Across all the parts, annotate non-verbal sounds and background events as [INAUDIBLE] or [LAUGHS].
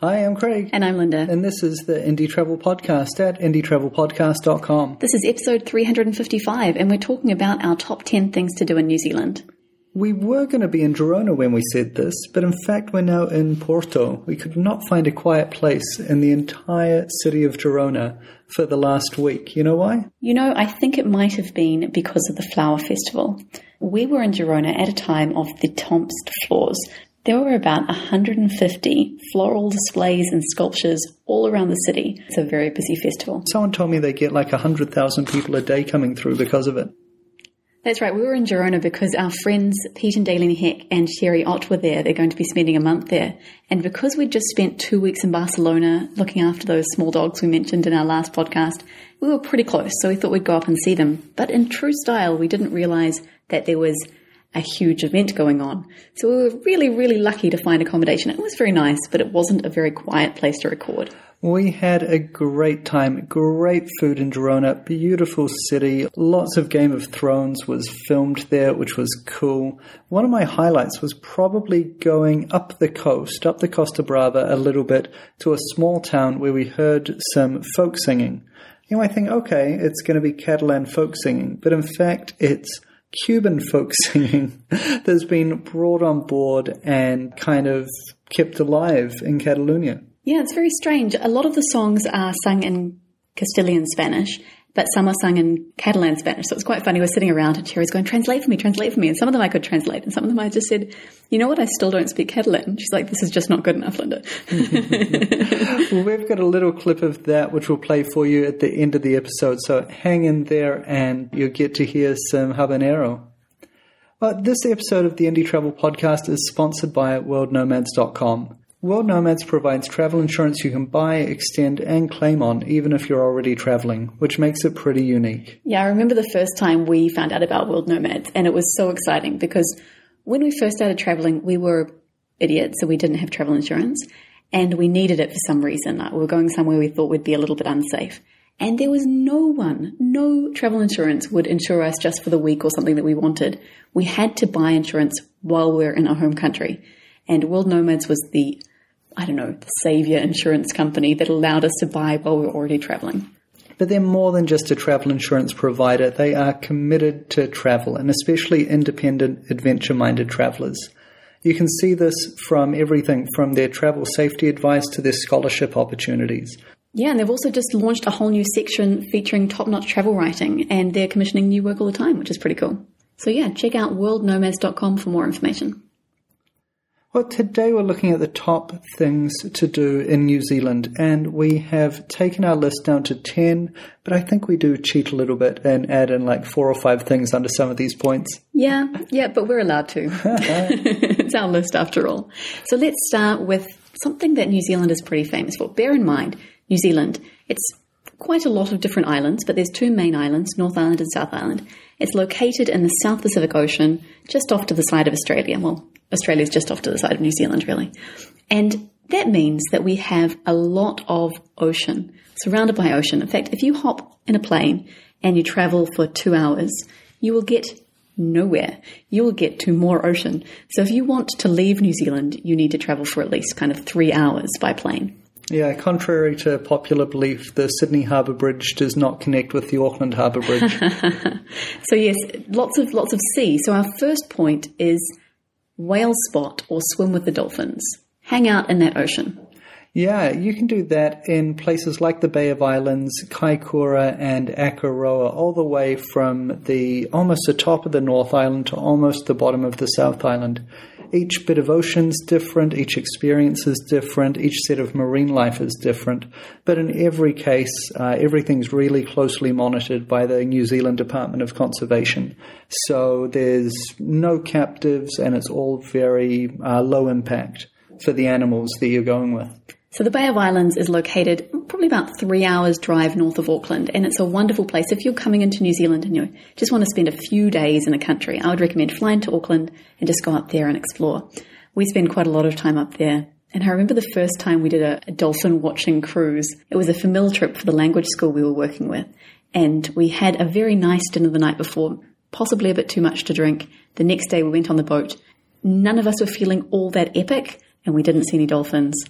Hi, I'm Craig. And I'm Linda. And this is the Indie Travel Podcast at indietravelpodcast.com. This is episode 355, and we're talking about our top 10 things to do in New Zealand. We were going to be in Girona when we said this, but in fact, we're now in Porto. We could not find a quiet place in the entire city of Girona for the last week. You know why? You know, I think it might have been because of the Flower Festival. We were in Girona at a time of the Tomst floors, there were about 150 floral displays and sculptures all around the city. It's a very busy festival. Someone told me they get like 100,000 people a day coming through because of it. That's right. We were in Girona because our friends Pete and Dalene Heck and Sherry Ott were there. They're going to be spending a month there. And because we'd just spent two weeks in Barcelona looking after those small dogs we mentioned in our last podcast, we were pretty close. So we thought we'd go up and see them. But in true style, we didn't realize that there was a huge event going on. So we were really, really lucky to find accommodation. It was very nice, but it wasn't a very quiet place to record. We had a great time, great food in Girona, beautiful city, lots of Game of Thrones was filmed there, which was cool. One of my highlights was probably going up the coast, up the Costa Brava a little bit to a small town where we heard some folk singing. You might think, okay, it's going to be Catalan folk singing, but in fact, it's Cuban folk [LAUGHS] singing that's been brought on board and kind of kept alive in Catalonia. Yeah, it's very strange. A lot of the songs are sung in Castilian Spanish, but some are sung in Catalan Spanish. So it's quite funny. We're sitting around and Sherry's going, translate for me, translate for me. And some of them I could translate, and some of them I just said, you know what, I still don't speak Catalan. She's like, this is just not good enough, Linda. [LAUGHS] well, we've got a little clip of that which we'll play for you at the end of the episode. So hang in there and you'll get to hear some habanera. Well, this episode of the Indie Travel Podcast is sponsored by WorldNomads.com. World Nomads provides travel insurance you can buy, extend, and claim on, even if you're already traveling, which makes it pretty unique. Yeah, I remember the first time we found out about World Nomads, and it was so exciting because when we first started traveling, we were idiots, so we didn't have travel insurance, and we needed it for some reason. Like we were going somewhere we thought would be a little bit unsafe. And there was no one, no travel insurance would insure us just for the week or something that we wanted. We had to buy insurance while we we're in our home country. And World Nomads was the I don't know, the savior insurance company that allowed us to buy while we were already traveling. But they're more than just a travel insurance provider. They are committed to travel and especially independent, adventure minded travelers. You can see this from everything from their travel safety advice to their scholarship opportunities. Yeah, and they've also just launched a whole new section featuring top notch travel writing, and they're commissioning new work all the time, which is pretty cool. So, yeah, check out worldnomads.com for more information. Well, today we're looking at the top things to do in New Zealand, and we have taken our list down to 10, but I think we do cheat a little bit and add in like four or five things under some of these points. Yeah, yeah, but we're allowed to. [LAUGHS] [LAUGHS] it's our list after all. So let's start with something that New Zealand is pretty famous for. Bear in mind, New Zealand, it's quite a lot of different islands, but there's two main islands, North Island and South Island. It's located in the South Pacific Ocean, just off to the side of Australia. Well, Australia's just off to the side of New Zealand, really. And that means that we have a lot of ocean, surrounded by ocean. In fact, if you hop in a plane and you travel for two hours, you will get nowhere. You will get to more ocean. So if you want to leave New Zealand, you need to travel for at least kind of three hours by plane. Yeah, contrary to popular belief, the Sydney Harbour Bridge does not connect with the Auckland Harbour Bridge. [LAUGHS] so yes, lots of lots of sea. So our first point is whale spot or swim with the dolphins. Hang out in that ocean. Yeah, you can do that in places like the Bay of Islands, Kaikoura, and Akaroa, all the way from the almost the top of the North Island to almost the bottom of the South Island. Each bit of ocean's different, each experience is different, each set of marine life is different. But in every case, uh, everything's really closely monitored by the New Zealand Department of Conservation. So there's no captives and it's all very uh, low impact for the animals that you're going with. So the Bay of Islands is located probably about three hours drive north of Auckland, and it's a wonderful place. If you're coming into New Zealand and you just want to spend a few days in a country, I would recommend flying to Auckland and just go up there and explore. We spend quite a lot of time up there. And I remember the first time we did a, a dolphin watching cruise. It was a familiar trip for the language school we were working with. And we had a very nice dinner the night before, possibly a bit too much to drink. The next day we went on the boat. None of us were feeling all that epic, and we didn't see any dolphins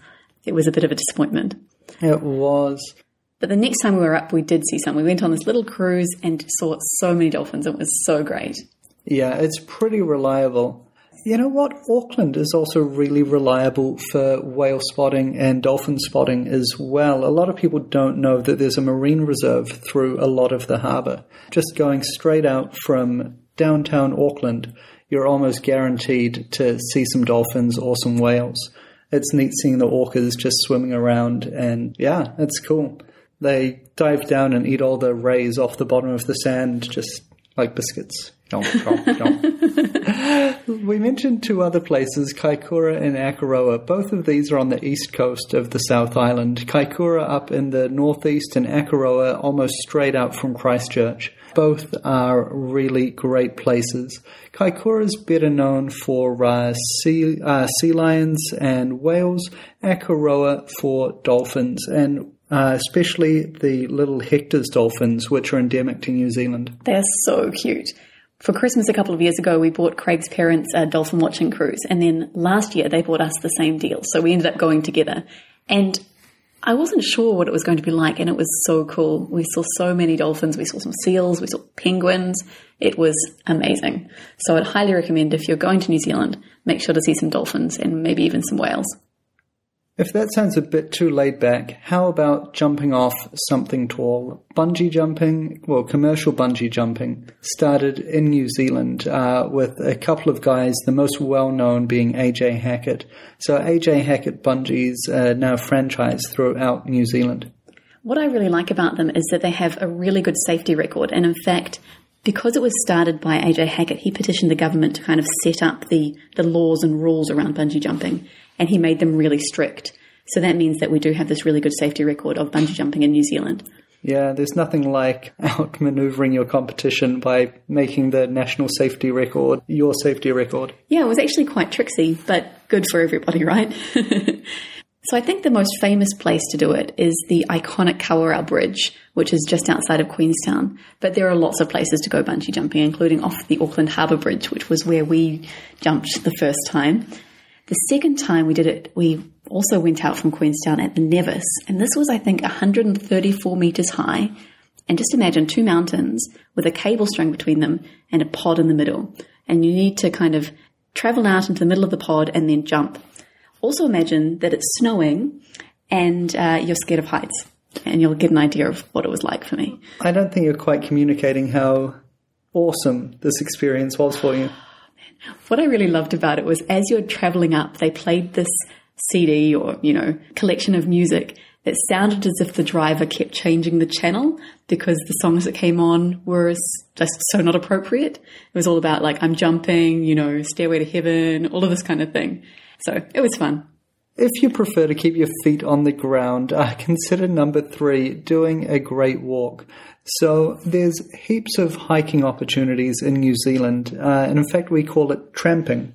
it was a bit of a disappointment. It was. But the next time we were up, we did see some. We went on this little cruise and saw so many dolphins. It was so great. Yeah, it's pretty reliable. You know what? Auckland is also really reliable for whale spotting and dolphin spotting as well. A lot of people don't know that there's a marine reserve through a lot of the harbour. Just going straight out from downtown Auckland, you're almost guaranteed to see some dolphins or some whales. It's neat seeing the orcas just swimming around, and yeah, it's cool. They dive down and eat all the rays off the bottom of the sand, just like biscuits. [LAUGHS] we mentioned two other places, Kaikoura and Akaroa. Both of these are on the east coast of the South Island. Kaikoura up in the northeast and Akaroa almost straight out from Christchurch. Both are really great places. Kaikoura is better known for uh, sea, uh, sea lions and whales, Akaroa for dolphins, and uh, especially the little Hector's dolphins, which are endemic to New Zealand. They're so cute. For Christmas a couple of years ago, we bought Craig's parents a dolphin watching cruise, and then last year they bought us the same deal. So we ended up going together. And I wasn't sure what it was going to be like, and it was so cool. We saw so many dolphins, we saw some seals, we saw penguins. It was amazing. So I'd highly recommend if you're going to New Zealand, make sure to see some dolphins and maybe even some whales. If that sounds a bit too laid back, how about jumping off something tall? Bungee jumping, well, commercial bungee jumping, started in New Zealand uh, with a couple of guys, the most well known being AJ Hackett. So AJ Hackett bungees are now franchised throughout New Zealand. What I really like about them is that they have a really good safety record, and in fact, because it was started by AJ Hackett, he petitioned the government to kind of set up the, the laws and rules around bungee jumping and he made them really strict. So that means that we do have this really good safety record of bungee jumping in New Zealand. Yeah, there's nothing like [LAUGHS] outmaneuvering your competition by making the national safety record your safety record. Yeah, it was actually quite tricksy, but good for everybody, right? [LAUGHS] so I think the most famous place to do it is the iconic Kawarau Bridge, which is just outside of Queenstown. But there are lots of places to go bungee jumping, including off the Auckland Harbour Bridge, which was where we jumped the first time. The second time we did it, we also went out from Queenstown at the Nevis, and this was, I think, 134 meters high. And just imagine two mountains with a cable string between them and a pod in the middle. And you need to kind of travel out into the middle of the pod and then jump. Also, imagine that it's snowing and uh, you're scared of heights, and you'll get an idea of what it was like for me. I don't think you're quite communicating how awesome this experience was for you. What I really loved about it was as you're traveling up, they played this CD or, you know, collection of music that sounded as if the driver kept changing the channel because the songs that came on were just so not appropriate. It was all about like, I'm jumping, you know, Stairway to Heaven, all of this kind of thing. So it was fun. If you prefer to keep your feet on the ground, uh, [LAUGHS] consider number three, doing a great walk. So there's heaps of hiking opportunities in New Zealand, uh, and in fact, we call it tramping.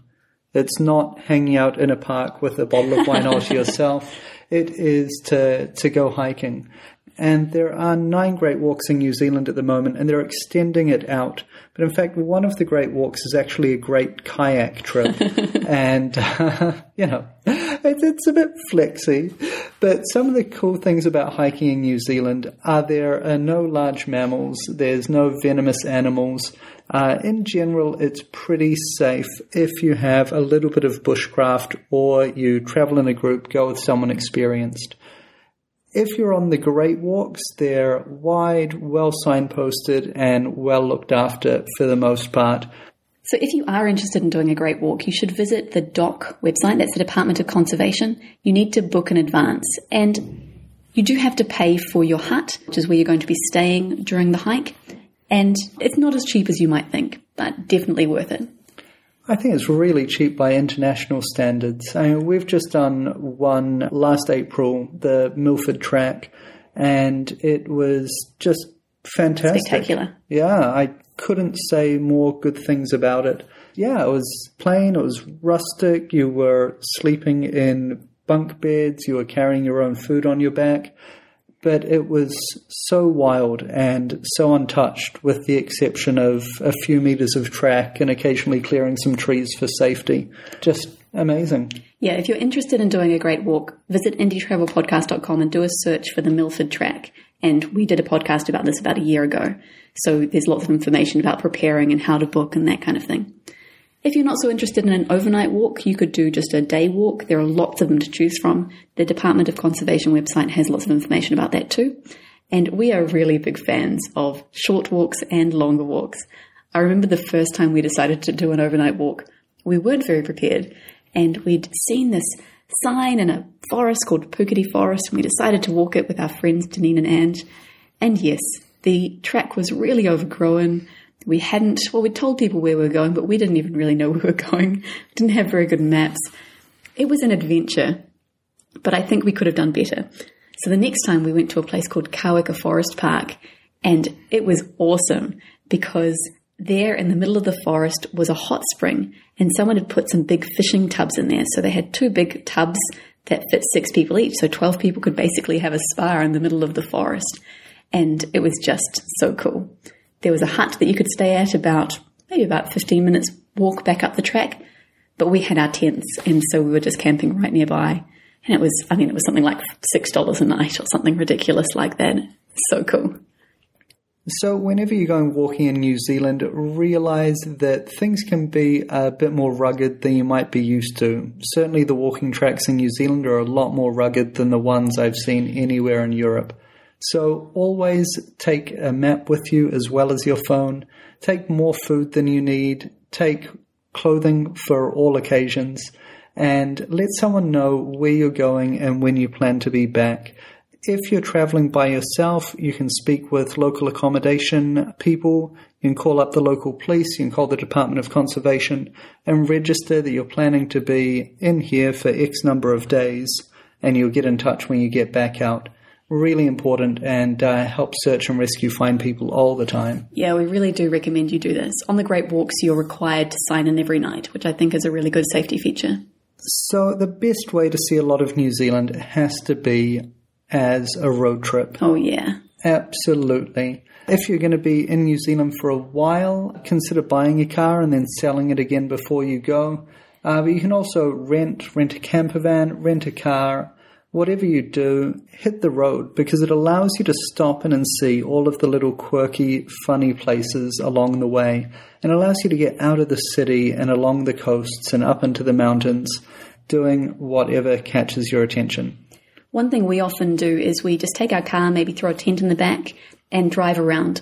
It's not hanging out in a park with a bottle of wine all to [LAUGHS] yourself. It is to to go hiking. And there are nine great walks in New Zealand at the moment, and they're extending it out. But in fact, one of the great walks is actually a great kayak trip. [LAUGHS] and, uh, [LAUGHS] you know, it's, it's a bit flexy. But some of the cool things about hiking in New Zealand are there are no large mammals, there's no venomous animals. Uh, in general, it's pretty safe if you have a little bit of bushcraft or you travel in a group, go with someone experienced. If you're on the Great Walks, they're wide, well signposted, and well looked after for the most part. So, if you are interested in doing a great walk, you should visit the DOC website. That's the Department of Conservation. You need to book in advance. And you do have to pay for your hut, which is where you're going to be staying during the hike. And it's not as cheap as you might think, but definitely worth it. I think it's really cheap by international standards. I mean, we've just done one last April, the Milford track, and it was just fantastic. Spectacular. Yeah, I couldn't say more good things about it. Yeah, it was plain, it was rustic, you were sleeping in bunk beds, you were carrying your own food on your back but it was so wild and so untouched, with the exception of a few meters of track and occasionally clearing some trees for safety. Just Amazing. Yeah, if you're interested in doing a great walk, visit indietravelpodcast.com and do a search for the Milford Track. And we did a podcast about this about a year ago. So there's lots of information about preparing and how to book and that kind of thing. If you're not so interested in an overnight walk, you could do just a day walk. There are lots of them to choose from. The Department of Conservation website has lots of information about that too. And we are really big fans of short walks and longer walks. I remember the first time we decided to do an overnight walk, we weren't very prepared and we'd seen this sign in a forest called Puketi Forest and we decided to walk it with our friends Janine and Ange. And yes, the track was really overgrown we hadn't, well, we told people where we were going, but we didn't even really know [LAUGHS] where we were going. We didn't have very good maps. It was an adventure, but I think we could have done better. So the next time we went to a place called Kaweka Forest Park, and it was awesome because there in the middle of the forest was a hot spring, and someone had put some big fishing tubs in there. So they had two big tubs that fit six people each. So 12 people could basically have a spa in the middle of the forest. And it was just so cool. There was a hut that you could stay at about maybe about 15 minutes walk back up the track, but we had our tents and so we were just camping right nearby. And it was, I mean, it was something like $6 a night or something ridiculous like that. So cool. So, whenever you're going walking in New Zealand, realize that things can be a bit more rugged than you might be used to. Certainly, the walking tracks in New Zealand are a lot more rugged than the ones I've seen anywhere in Europe. So always take a map with you as well as your phone. Take more food than you need. Take clothing for all occasions and let someone know where you're going and when you plan to be back. If you're traveling by yourself, you can speak with local accommodation people. You can call up the local police. You can call the Department of Conservation and register that you're planning to be in here for X number of days and you'll get in touch when you get back out really important and uh, help search and rescue find people all the time. Yeah, we really do recommend you do this. On the Great Walks, you're required to sign in every night, which I think is a really good safety feature. So, the best way to see a lot of New Zealand has to be as a road trip. Oh, yeah. Absolutely. If you're going to be in New Zealand for a while, consider buying a car and then selling it again before you go. Uh, but you can also rent, rent a camper van, rent a car, whatever you do, hit the road because it allows you to stop in and see all of the little quirky, funny places along the way and allows you to get out of the city and along the coasts and up into the mountains doing whatever catches your attention. One thing we often do is we just take our car, maybe throw a tent in the back, and drive around.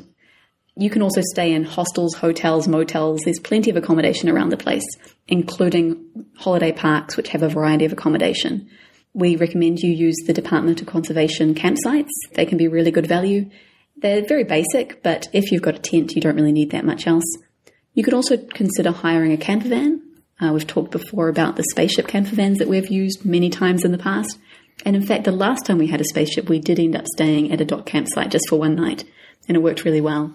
You can also stay in hostels, hotels, motels. There's plenty of accommodation around the place, including holiday parks, which have a variety of accommodation. We recommend you use the Department of Conservation campsites. They can be really good value. They're very basic, but if you've got a tent, you don't really need that much else. You could also consider hiring a camper van. Uh, we've talked before about the spaceship camper vans that we've used many times in the past. And in fact, the last time we had a spaceship, we did end up staying at a DOC campsite just for one night, and it worked really well.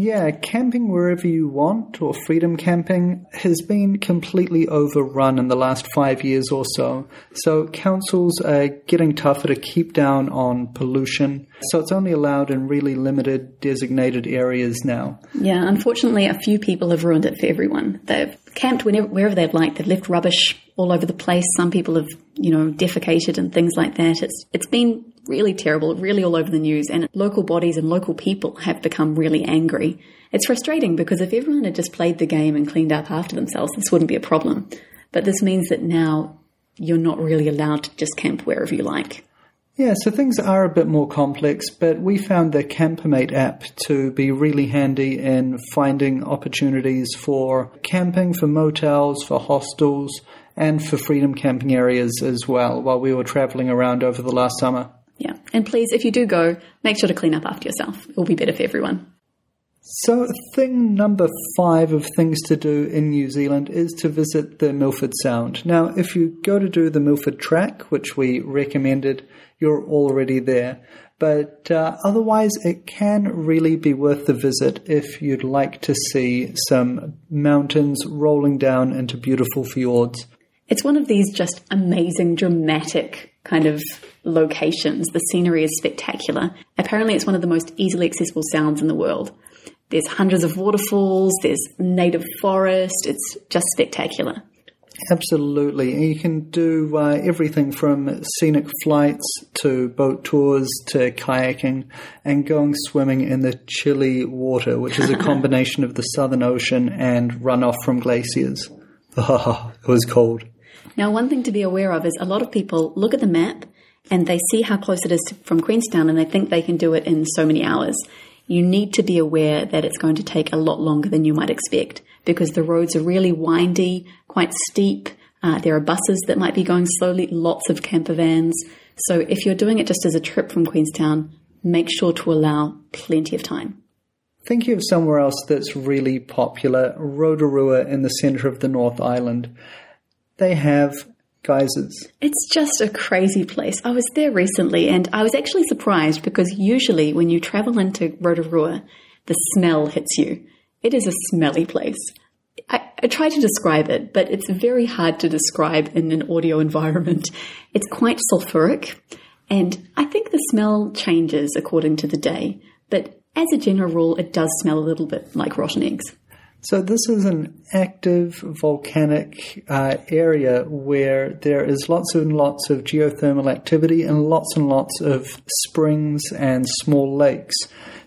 Yeah, camping wherever you want or freedom camping has been completely overrun in the last five years or so. So councils are getting tougher to keep down on pollution. So it's only allowed in really limited designated areas now. Yeah, unfortunately, a few people have ruined it for everyone. They've camped whenever, wherever they'd like. They've left rubbish all over the place. Some people have, you know, defecated and things like that. It's it's been really terrible, really all over the news, and local bodies and local people have become really angry. It's frustrating because if everyone had just played the game and cleaned up after themselves, this wouldn't be a problem. But this means that now you're not really allowed to just camp wherever you like. Yeah, so things are a bit more complex, but we found the Campermate app to be really handy in finding opportunities for camping, for motels, for hostels, and for freedom camping areas as well while we were traveling around over the last summer. Yeah. And please, if you do go, make sure to clean up after yourself. It will be better for everyone. So, thing number five of things to do in New Zealand is to visit the Milford Sound. Now, if you go to do the Milford Track, which we recommended, you're already there. But uh, otherwise, it can really be worth the visit if you'd like to see some mountains rolling down into beautiful fjords. It's one of these just amazing, dramatic kind of locations. The scenery is spectacular. Apparently, it's one of the most easily accessible sounds in the world. There's hundreds of waterfalls, there's native forest, it's just spectacular. Absolutely. You can do uh, everything from scenic flights to boat tours to kayaking and going swimming in the chilly water, which is a [LAUGHS] combination of the Southern Ocean and runoff from glaciers. [LAUGHS] it was cold. Now, one thing to be aware of is a lot of people look at the map and they see how close it is to, from Queenstown and they think they can do it in so many hours. You need to be aware that it's going to take a lot longer than you might expect because the roads are really windy, quite steep. Uh, there are buses that might be going slowly, lots of camper vans. So if you're doing it just as a trip from Queenstown, make sure to allow plenty of time. Thinking of somewhere else that's really popular, Rotorua in the centre of the North Island. They have geysers. It's just a crazy place. I was there recently and I was actually surprised because usually when you travel into Rotorua, the smell hits you. It is a smelly place. I, I try to describe it, but it's very hard to describe in an audio [LAUGHS] environment. It's quite sulfuric, and I think the smell changes according to the day, but as a general rule, it does smell a little bit like rotten eggs. So, this is an active volcanic uh, area where there is lots and lots of geothermal activity and lots and lots of springs and small lakes.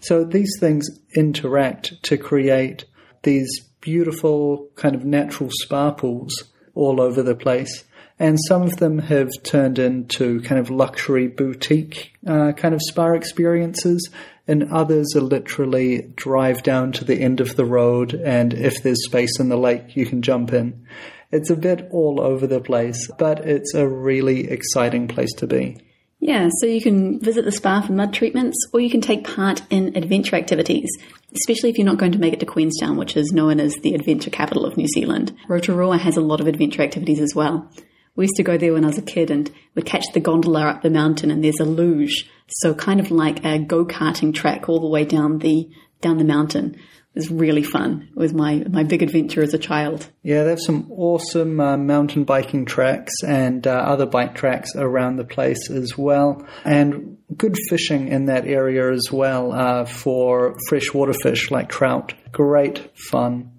So, these things interact to create these beautiful kind of natural spa pools all over the place. And some of them have turned into kind of luxury boutique uh, kind of spa experiences and others are literally drive down to the end of the road, and if there's space in the lake, you can jump in. It's a bit all over the place, but it's a really exciting place to be. Yeah, so you can visit the spa for mud treatments, or you can take part in adventure activities, especially if you're not going to make it to Queenstown, which is known as the adventure capital of New Zealand. Rotorua has a lot of adventure activities as well. We used to go there when I was a kid and we'd catch the gondola up the mountain and there's a luge. So kind of like a go-karting track all the way down the, down the mountain. It was really fun. It was my, my big adventure as a child. Yeah, they have some awesome uh, mountain biking tracks and uh, other bike tracks around the place as well. And good fishing in that area as well uh, for freshwater fish like trout. Great fun.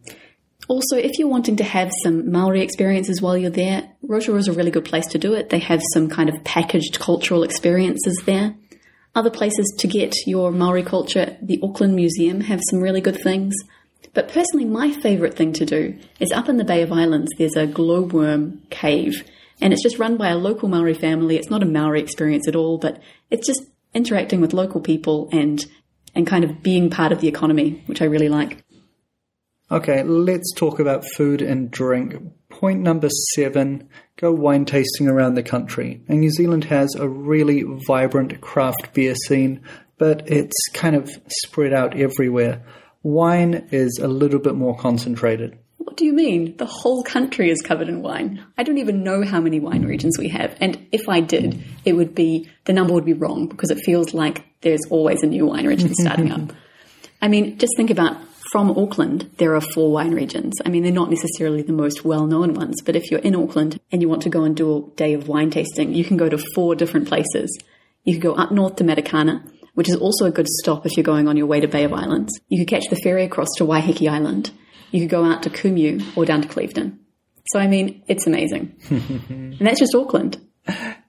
Also, if you're wanting to have some Maori experiences while you're there, Rotorua is a really good place to do it. They have some kind of packaged cultural experiences there. Other places to get your Maori culture, the Auckland Museum have some really good things. But personally, my favourite thing to do is up in the Bay of Islands, there's a glowworm cave. And it's just run by a local Maori family. It's not a Maori experience at all, but it's just interacting with local people and and kind of being part of the economy, which I really like. Okay, let's talk about food and drink. Point number seven go wine tasting around the country. And New Zealand has a really vibrant craft beer scene, but it's kind of spread out everywhere. Wine is a little bit more concentrated. What do you mean? The whole country is covered in wine. I don't even know how many wine regions we have. And if I did, it would be, the number would be wrong because it feels like there's always a new wine region starting up. [LAUGHS] I mean, just think about from Auckland, there are four wine regions. I mean, they're not necessarily the most well known ones, but if you're in Auckland and you want to go and do a day of wine tasting, you can go to four different places. You could go up north to Matakana, which is also a good stop if you're going on your way to Bay of Islands. You could catch the ferry across to Waiheke Island. You could go out to Kumeu or down to Clevedon. So, I mean, it's amazing. [LAUGHS] and that's just Auckland.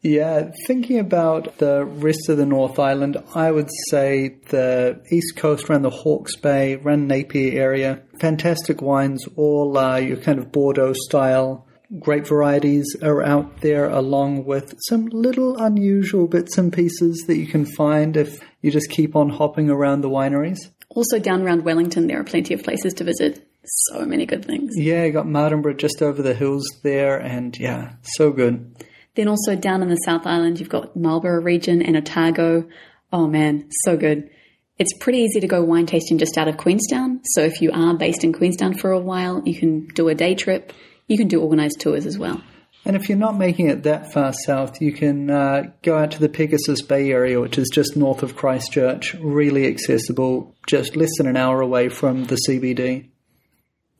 Yeah, thinking about the rest of the North Island, I would say the east coast around the Hawke's Bay, around Napier area, fantastic wines, all uh, your kind of Bordeaux style. Great varieties are out there, along with some little unusual bits and pieces that you can find if you just keep on hopping around the wineries. Also, down around Wellington, there are plenty of places to visit. So many good things. Yeah, you got Martinborough just over the hills there, and yeah, so good. Then also down in the South Island, you've got Marlborough region and Otago. Oh man, so good. It's pretty easy to go wine tasting just out of Queenstown. So if you are based in Queenstown for a while, you can do a day trip. You can do organized tours as well. And if you're not making it that far south, you can uh, go out to the Pegasus Bay area, which is just north of Christchurch, really accessible, just less than an hour away from the CBD.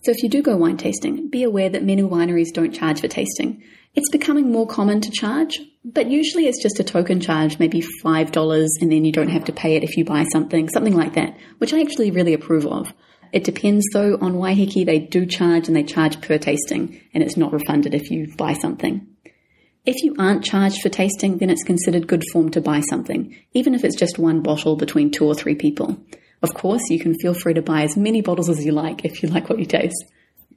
So if you do go wine tasting, be aware that many wineries don't charge for tasting. It's becoming more common to charge, but usually it's just a token charge, maybe $5, and then you don't have to pay it if you buy something, something like that, which I actually really approve of. It depends though on Waiheke. They do charge and they charge per tasting, and it's not refunded if you buy something. If you aren't charged for tasting, then it's considered good form to buy something, even if it's just one bottle between two or three people. Of course, you can feel free to buy as many bottles as you like if you like what you taste.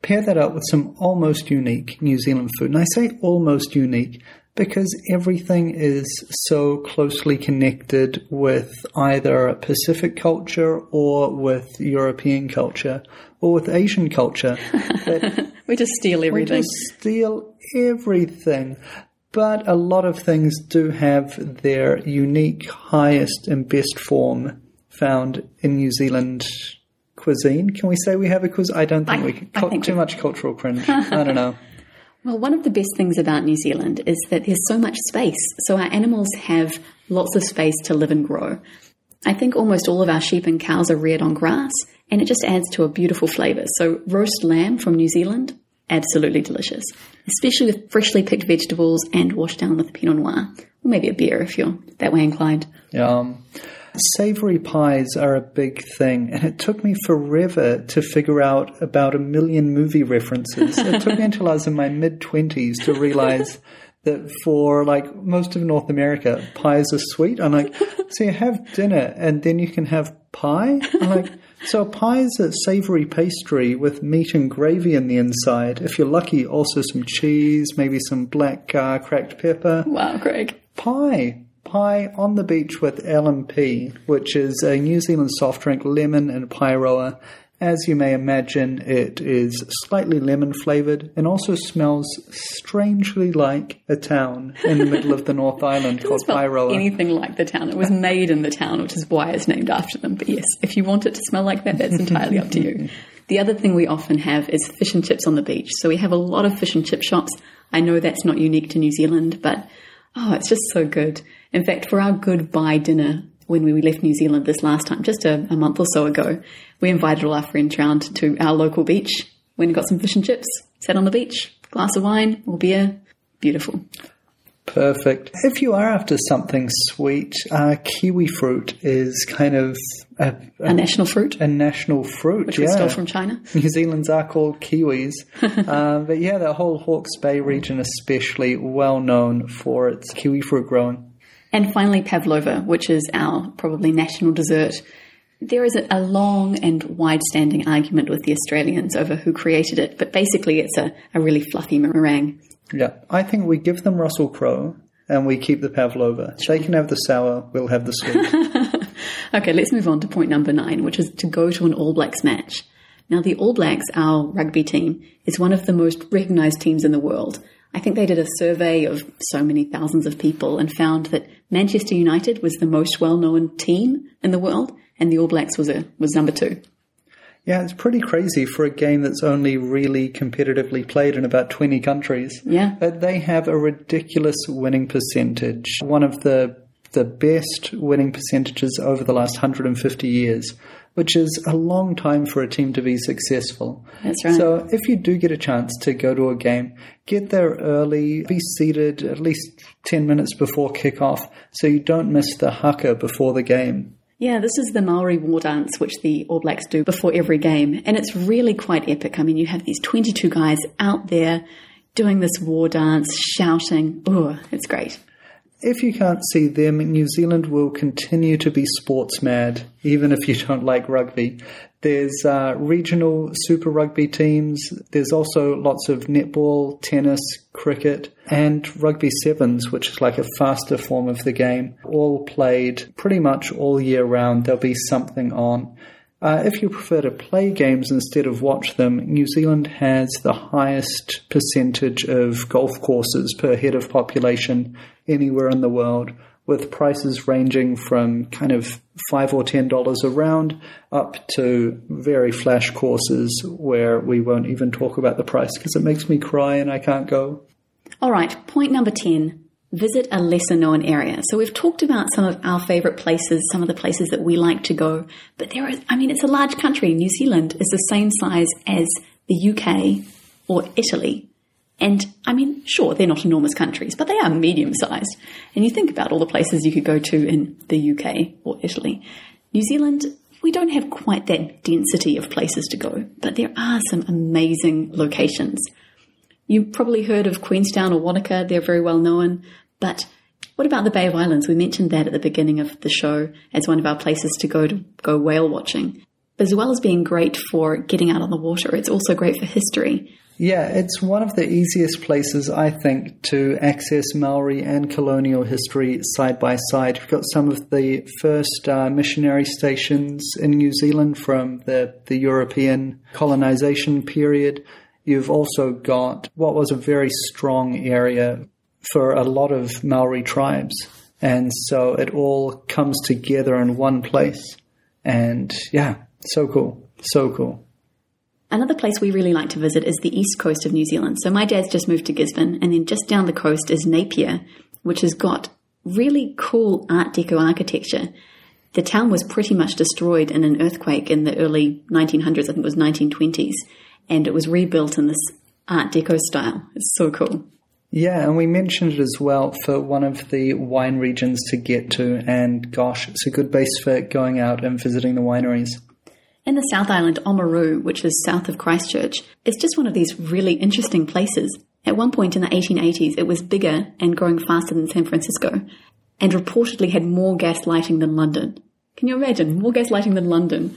Pair that up with some almost unique New Zealand food. And I say almost unique because everything is so closely connected with either Pacific culture or with European culture or with Asian culture. [LAUGHS] we just steal everything. We just steal everything. But a lot of things do have their unique, highest, and best form found in New Zealand cuisine. Can we say we have a cuisine? I don't think I, we can. too we... much cultural cringe. [LAUGHS] I don't know. Well, one of the best things about New Zealand is that there's so much space. So our animals have lots of space to live and grow. I think almost all of our sheep and cows are reared on grass, and it just adds to a beautiful flavour. So, roast lamb from New Zealand, absolutely delicious, especially with freshly picked vegetables and washed down with Pinot Noir, or maybe a beer if you're that way inclined. Yeah. Um, Savory pies are a big thing, and it took me forever to figure out about a million movie references. it took me until I was in my mid 20s to realize [LAUGHS] that for like most of North America, pies are sweet. I'm like, so you have dinner and then you can have pie? I'm like, so a pie is a savory pastry with meat and gravy in the inside. If you're lucky, also some cheese, maybe some black uh, cracked pepper. Wow, Craig. Pie pie on the beach with L&P, which is a New Zealand soft drink, lemon and Paeroa. As you may imagine, it is slightly lemon flavored and also smells strangely like a town in the middle of the North [LAUGHS] Island called Paeroa. Anything like the town. It was made in the town, which is why it's named after them. But yes, if you want it to smell like that, that's entirely up to you. [LAUGHS] The other thing we often have is fish and chips on the beach. So we have a lot of fish and chip shops. I know that's not unique to New Zealand, but oh, it's just so good. In fact, for our goodbye dinner when we left New Zealand this last time, just a, a month or so ago, we invited all our friends round to our local beach, went and got some fish and chips, sat on the beach, glass of wine or beer. Beautiful. Perfect. If you are after something sweet, uh, kiwi fruit is kind of a, a, a, national fruit. A national fruit, which yeah. we stole from China. [LAUGHS] New Zealand's are called kiwis, [LAUGHS] uh, but yeah, the whole Hawke's Bay region, especially well known for its kiwi fruit growing. And finally, pavlova, which is our probably national dessert. There is a long and wide standing argument with the Australians over who created it, but basically it's a, a really fluffy meringue. Yeah, I think we give them Russell Crowe and we keep the pavlova. They can have the sour, we'll have the sweet. [LAUGHS] okay, let's move on to point number nine, which is to go to an All Blacks match. Now, the All Blacks, our rugby team, is one of the most recognised teams in the world. I think they did a survey of so many thousands of people and found that Manchester United was the most well-known team in the world, and the All Blacks was a, was number two. Yeah, it's pretty crazy for a game that's only really competitively played in about 20 countries. Yeah. But they have a ridiculous winning percentage. One of the the best winning percentages over the last 150 years which is a long time for a team to be successful. That's right. So if you do get a chance to go to a game, get there early, be seated at least 10 minutes before kickoff so you don't miss the haka before the game. Yeah, this is the Maori war dance, which the All Blacks do before every game. And it's really quite epic. I mean, you have these 22 guys out there doing this war dance, shouting. Oh, it's great if you can't see them, New Zealand will continue to be sports mad, even if you don't [LAUGHS] like rugby. There's uh, regional Super Rugby teams. There's also lots of netball, tennis, cricket, and rugby sevens, which is like a faster form of the game, all played pretty much all year round. There'll be something on. Uh, if you prefer to play games instead of watch them, New Zealand has the highest percentage of golf courses per head of population anywhere in the world, with prices ranging from kind of five or ten dollars a round up to very flash courses where we won't even talk about the price because it makes me cry and I can't go. All right, point number 10 visit a lesser known area. So we've talked about some of our favorite places, some of the places that we like to go, but there is, I mean, it's a large country. New Zealand is the same size as the UK or Italy. And I mean, sure, they're not enormous countries, but they are medium sized. And you think about all the places you could go to in the UK or Italy. New Zealand, we don't have quite that density of places to go, but there are some amazing locations. You probably heard of Queenstown or Wanaka, they're very well known, but what about the Bay of Islands? We mentioned that at the beginning of the show as one of our places to go to go whale watching. As well as being great for getting out on the water, it's also great for history. Yeah, it's one of the easiest places, I think, to access Maori and colonial history side by side. We've got some of the first uh, missionary stations in New Zealand from the, the European colonization period. You've also got what was a very strong area for a lot of Maori tribes. And so it all comes together in one place. And yeah, so cool. So cool. Another place we really like to visit is the east coast of New Zealand. So my dad's just moved to Gisborne, and then just down the coast is Napier, which has got really cool Art Deco architecture. The town was pretty much destroyed in an earthquake in the early 1900s, I think it was 1920s, and it was rebuilt in this Art Deco style. It's so cool. Yeah, and we mentioned it as well for one of the wine regions to get to, and gosh, it's a good base for going out and visiting the wineries. In the South Island, Oamaru, which is south of Christchurch, is just one of these really interesting places. At one point in the 1880s, it was bigger and growing faster than San Francisco, and reportedly had more gas lighting than London. Can you imagine? More gas lighting than London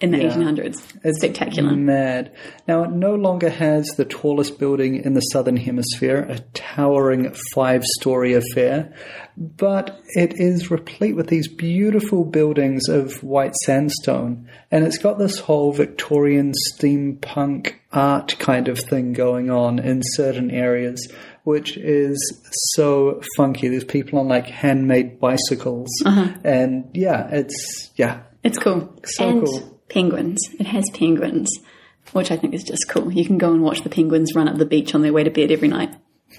in the Yeah. 1800s. It's Spectacular. Mad. Now, it no longer has the tallest building in the southern hemisphere, a towering five story affair, but it is replete with these beautiful buildings of white sandstone. And it's got this whole Victorian steampunk art kind of thing going on in certain areas. Which is so funky. There's people on like handmade bicycles, uh-huh. and yeah, it's yeah, It's cool. So and cool. Penguins. It has penguins, which I think is just cool. You can go and watch the penguins run up the beach on their way to bed every night. [LAUGHS]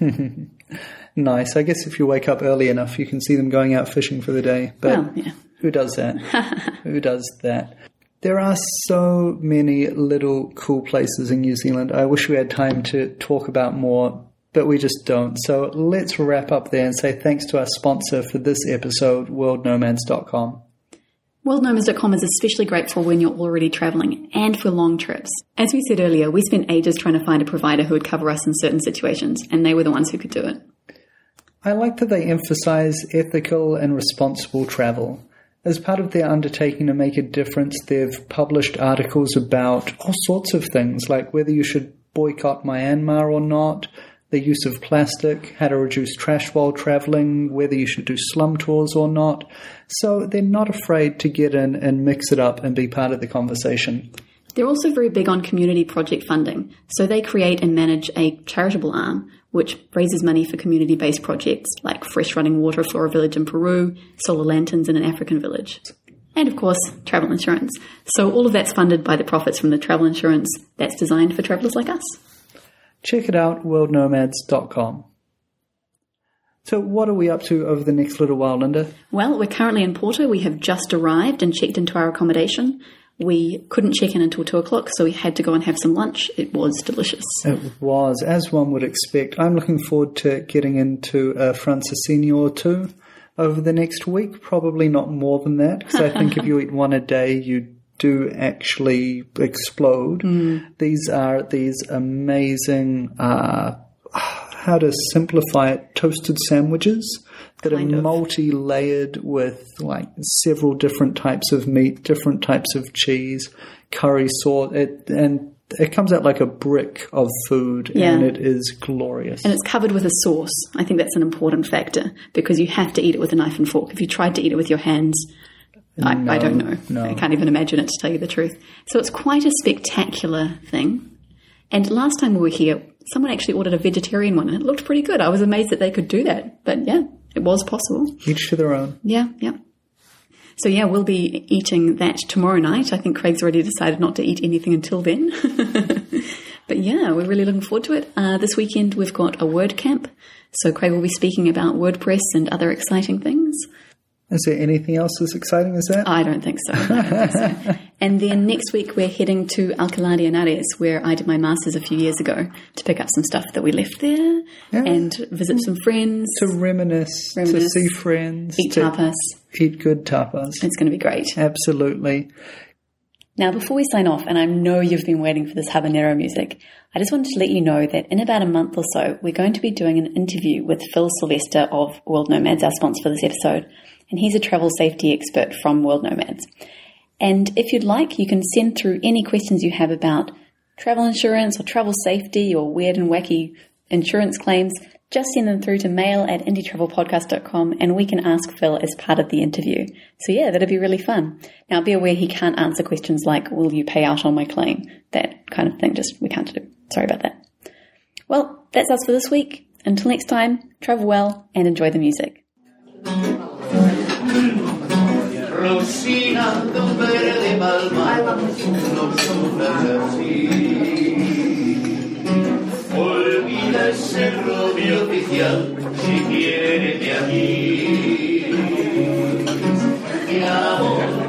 Nice. I guess if you wake up early enough, you can see them going out fishing for the day. But Well, yeah. who does that? [LAUGHS] who does that? There are so many little cool places in New Zealand. I wish we had time to talk about more, but we just don't. So let's wrap up there and say thanks to our sponsor for this episode, worldnomads.com. WorldNomads.com is especially great for when you're already traveling and for long trips. As we said earlier, we spent ages trying to find a provider who would cover us in certain situations, and they were the ones who could do it. I like that they emphasize ethical and responsible travel. As part of their undertaking to make a difference, they've published articles about all sorts of things, like whether you should boycott Myanmar or not, the use of plastic, how to reduce trash while traveling, whether you should do slum tours or not. So they're not afraid to get in and mix it up and be part of the conversation. They're also very big on community project funding, so they create and manage a charitable arm which raises money for community based projects like fresh running water for a village in Peru, solar lanterns in an African village. And of course, travel insurance. So all of that's funded by the profits from the travel insurance that's designed for travelers like us. Check it out, worldnomads.com. So, what are we up to over the next little while, Linda? Well, we're currently in Porto. We have just arrived and checked into our accommodation. We couldn't check in until two o'clock, so we had to go and have some lunch. It was delicious. It was, as one would expect. I'm looking forward to getting into uh, a Francesinha or two over the next week. Probably not more than that, because I think if you [LAUGHS] eat one a day, you do actually explode. These are these amazing, uh, how to simplify it, toasted sandwiches that Kind are multi-layered with like several different types of meat, different types of cheese, curry sauce, it, and it comes out like a brick of food, Yeah. and it is glorious. And it's covered with a sauce. I think that's an important factor because you have to eat it with a knife and fork. If you tried to eat it with your hands, I, I don't know. no. I can't even imagine it to tell you the truth. So it's quite a spectacular thing. And last time we were here, someone actually ordered a vegetarian one and it looked pretty good. I was amazed that they could do that. But yeah, it was possible. Each to their own. Yeah, yeah. So yeah, we'll be eating that tomorrow night. I think Craig's already decided not to eat anything until then. [LAUGHS] but yeah, we're really looking forward to it. Uh, this weekend we've got a word camp. So Craig will be speaking about WordPress and other exciting things. Is there anything else as exciting as that? I don't think so. Don't think so. [LAUGHS] And then next week we're heading to Alcalá de Henares, where I did my masters a few years ago, to pick up some stuff that we left there Yeah. and visit some friends, To reminisce, to see friends, eat tapas. eat good tapas. It's going to be great. Absolutely. Now, before we sign off, and I know you've been waiting for this habanera music, I just wanted to let you know that in about a month or so, we're going to be doing an interview with Phil Sylvester of World Nomads, our sponsor for this episode, and he's a travel safety expert from World Nomads. And if you'd like, you can send through any questions you have about travel insurance or travel safety or weird and wacky insurance claims. Just send them through to mail at indietravelpodcast.com and we can ask Phil as part of the interview. So yeah, that'd be really fun. Now be aware he can't answer questions like, will you pay out on my claim? That kind of thing, just we can't do. Sorry about that. Well, that's us for this week. Until next time, travel well and enjoy the music. Rosina a ese rubio oficial si quiere de aquí. Mi amor.